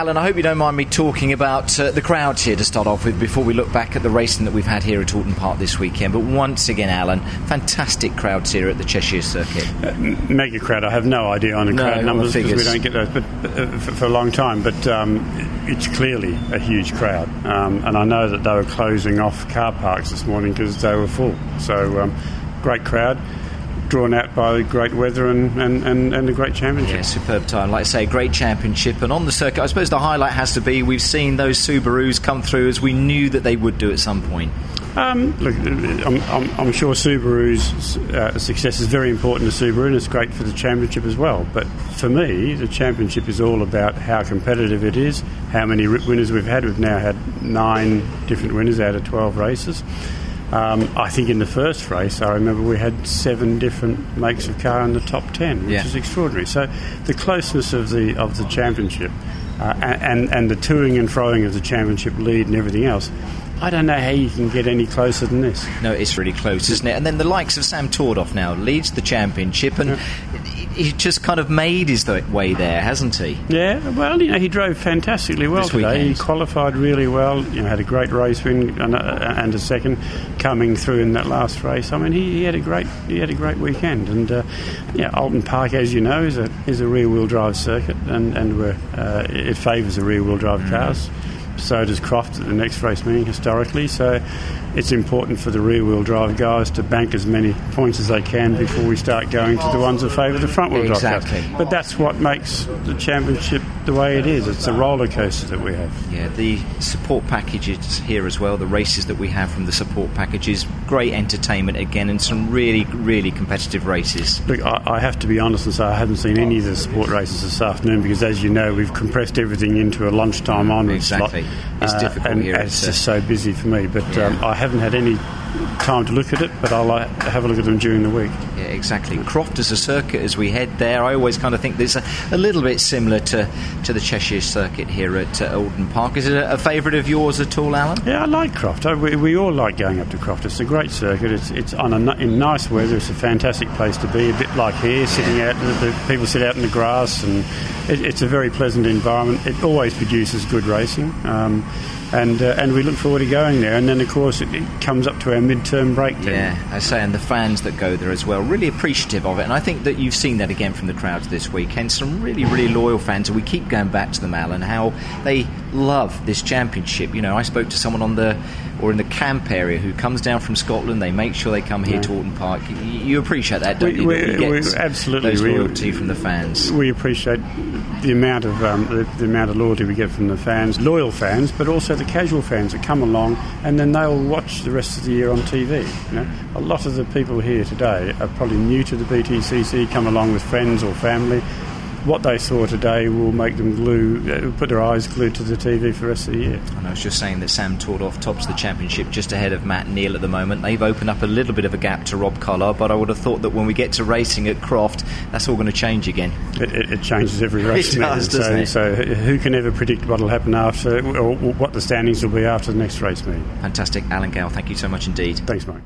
Alan, I hope you don't mind me talking about uh, the crowds here to start off with before we look back at the racing that we've had here at Oulton Park this weekend. But once again, Alan, fantastic crowds here at the Cheshire Circuit. Uh, mega crowd. I have no idea on the no, crowd numbers because we don't get those but, uh, for, for, a long time. But um, it's clearly a huge crowd. Um, and I know that they were closing off car parks this morning because they were full. So, um, great crowd drawn out by great weather and, and, and, and, a great championship. Yeah, superb time. Like I say, great championship. And on the circuit, I suppose the highlight has to be we've seen those Subarus come through as we knew that they would do at some point. Um, look, I'm, I'm, I'm, sure Subaru's uh, success is very important to Subaru and it's great for the championship as well. But for me, the championship is all about how competitive it is, how many winners we've had. We've now had nine different winners out of 12 races. Um, I think in the first race, I remember we had seven different makes of car in the top ten, which yeah. is extraordinary. So the closeness of the of the championship uh, and and the toing and froing of the championship lead and everything else I don't know how you can get any closer than this. No, it's really close, isn't it? And then the likes of Sam Tordoff now leads the championship, and yeah. He just kind of made his way there, hasn't he? Yeah, well, you know, he drove fantastically well this today. Weekend. He qualified really well. You know, had a great race win and a, and a, second coming through in that last race. I mean, he, he had a great he had a great weekend. And uh, yeah, Oulton Park, as you know, is a is a rear wheel drive circuit, and and uh, it favours the rear wheel drive mm. cars so does Croft at the next race meeting historically. So it's important for the rear wheel drive guys to bank as many points as they can before we start going to the ones that favour the front wheel drive exactly. But that's what makes the championship the way it is. It's a roller coaster that we have. Yeah, the support packages here as well, the races that we have from the support packages, great entertainment again, and some really, really competitive races. Look, I, I have to be honest and say I haven't seen any of the support races this afternoon because, as you know, we've compressed everything into a lunchtime onwards exactly. slot. It's uh, difficult and here. It's just so busy for me. But yeah. um, I haven't had any time to look at it, but I'll uh, have a look at them during the week. Exactly. Croft as a circuit as we head there, I always kind of think there's a, a little bit similar to, to the Cheshire circuit here at uh, Oulton Park. Is it a, a favourite of yours at all, Alan? Yeah, I like Croft. I, we, we, all like going up to Croft. It's a great circuit. It's, it's on a, in nice weather. It's a fantastic place to be. A bit like here, sitting out. The, the people sit out in the grass, and it, it's a very pleasant environment. It always produces good racing. Um, and uh, and we look forward to going there. And then, of course, it, it comes up to our mid-term break. Then. Yeah, I say, and the fans that go there as well, really appreciative of it. And I think that you've seen that again from the crowds this weekend. Some really, really loyal fans, and we keep going back to them, Alan, how they love this championship. You know, I spoke to someone on the or in the camp area who comes down from Scotland. They make sure they come here yeah. to Oulton Park. You appreciate that, don't we, you? We, we absolutely those loyalty we, from the fans. We appreciate the amount of um, the, the, amount of loyalty we get from the fans, loyal fans, but also the casual fans that come along and then they'll watch the rest of the year on TV. You know, a lot of the people here today are probably new to the BTCC, come along with friends or family what they saw today will make them glue, uh, put their eyes glued to the TV for the rest of the year. And I was just saying that Sam Tordoff tops the championship just ahead of Matt Neal at the moment. They've opened up a little bit of a gap to Rob Collard, but I would have thought that when we get to racing at Croft, that's all going to change again. It, it, it changes every race. it does, so, it? so who can ever predict what will happen after, or what the standings will be after the next race meeting? Fantastic. Alan Gale, thank you so much indeed. Thanks, Mike.